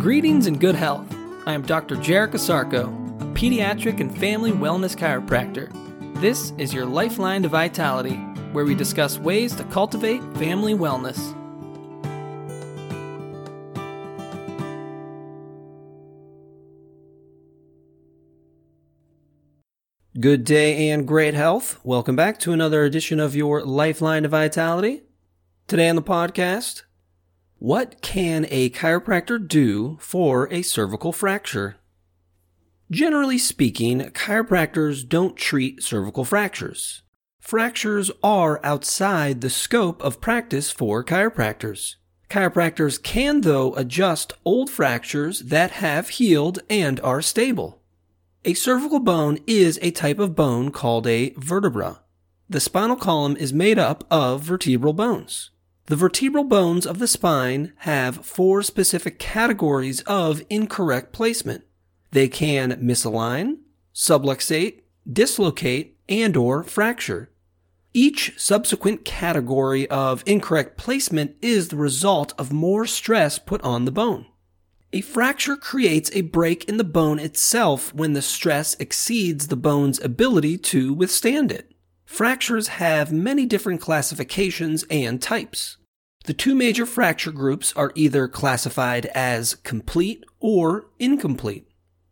Greetings and good health. I am Dr. Jarek Asarko, a pediatric and family wellness chiropractor. This is your Lifeline to Vitality, where we discuss ways to cultivate family wellness. Good day and great health. Welcome back to another edition of your Lifeline to Vitality. Today on the podcast, what can a chiropractor do for a cervical fracture? Generally speaking, chiropractors don't treat cervical fractures. Fractures are outside the scope of practice for chiropractors. Chiropractors can, though, adjust old fractures that have healed and are stable. A cervical bone is a type of bone called a vertebra. The spinal column is made up of vertebral bones. The vertebral bones of the spine have four specific categories of incorrect placement. They can misalign, subluxate, dislocate, and or fracture. Each subsequent category of incorrect placement is the result of more stress put on the bone. A fracture creates a break in the bone itself when the stress exceeds the bone's ability to withstand it. Fractures have many different classifications and types. The two major fracture groups are either classified as complete or incomplete.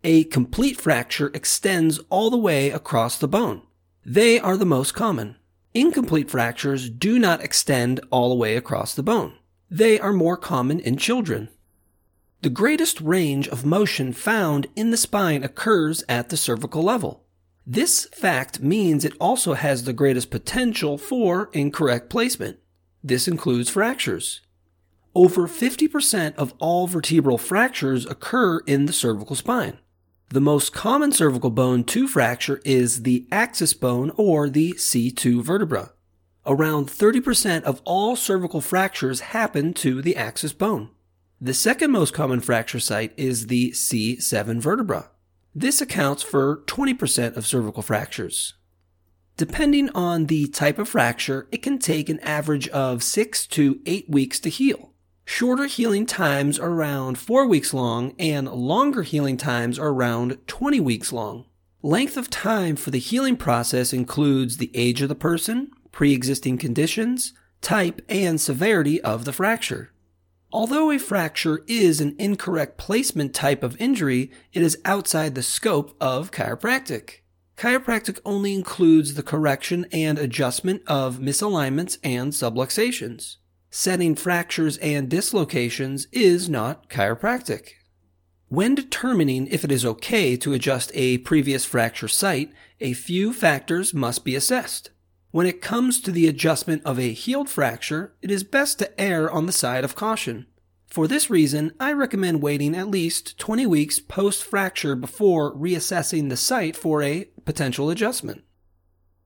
A complete fracture extends all the way across the bone. They are the most common. Incomplete fractures do not extend all the way across the bone. They are more common in children. The greatest range of motion found in the spine occurs at the cervical level. This fact means it also has the greatest potential for incorrect placement. This includes fractures. Over 50% of all vertebral fractures occur in the cervical spine. The most common cervical bone to fracture is the axis bone or the C2 vertebra. Around 30% of all cervical fractures happen to the axis bone. The second most common fracture site is the C7 vertebra. This accounts for 20% of cervical fractures. Depending on the type of fracture, it can take an average of 6 to 8 weeks to heal. Shorter healing times are around 4 weeks long, and longer healing times are around 20 weeks long. Length of time for the healing process includes the age of the person, pre existing conditions, type, and severity of the fracture. Although a fracture is an incorrect placement type of injury, it is outside the scope of chiropractic. Chiropractic only includes the correction and adjustment of misalignments and subluxations. Setting fractures and dislocations is not chiropractic. When determining if it is okay to adjust a previous fracture site, a few factors must be assessed. When it comes to the adjustment of a healed fracture, it is best to err on the side of caution. For this reason, I recommend waiting at least 20 weeks post fracture before reassessing the site for a potential adjustment.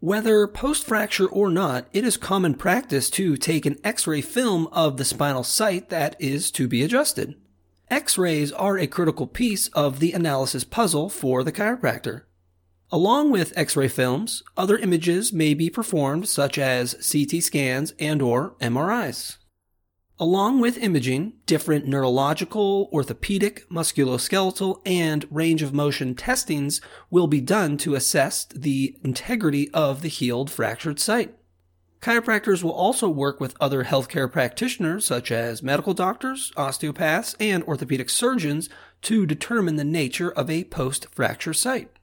Whether post fracture or not, it is common practice to take an x ray film of the spinal site that is to be adjusted. X rays are a critical piece of the analysis puzzle for the chiropractor. Along with X-ray films, other images may be performed such as CT scans and or MRIs. Along with imaging, different neurological, orthopedic, musculoskeletal, and range of motion testings will be done to assess the integrity of the healed fractured site. Chiropractors will also work with other healthcare practitioners such as medical doctors, osteopaths, and orthopedic surgeons to determine the nature of a post-fracture site.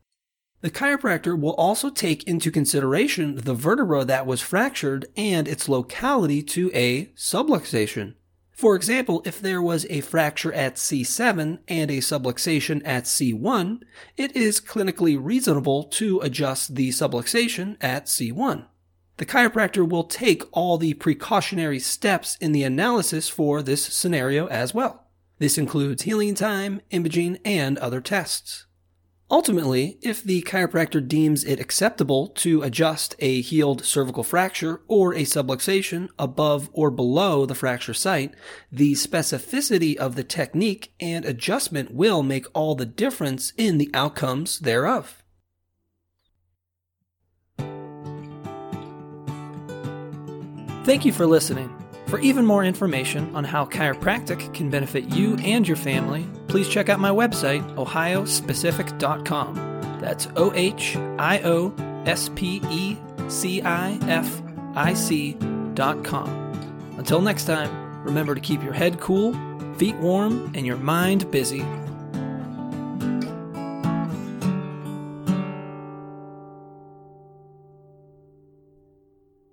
The chiropractor will also take into consideration the vertebra that was fractured and its locality to a subluxation. For example, if there was a fracture at C7 and a subluxation at C1, it is clinically reasonable to adjust the subluxation at C1. The chiropractor will take all the precautionary steps in the analysis for this scenario as well. This includes healing time, imaging, and other tests. Ultimately, if the chiropractor deems it acceptable to adjust a healed cervical fracture or a subluxation above or below the fracture site, the specificity of the technique and adjustment will make all the difference in the outcomes thereof. Thank you for listening. For even more information on how chiropractic can benefit you and your family, please check out my website, ohiospecific.com. That's O H I O S P E C I F I C.com. Until next time, remember to keep your head cool, feet warm, and your mind busy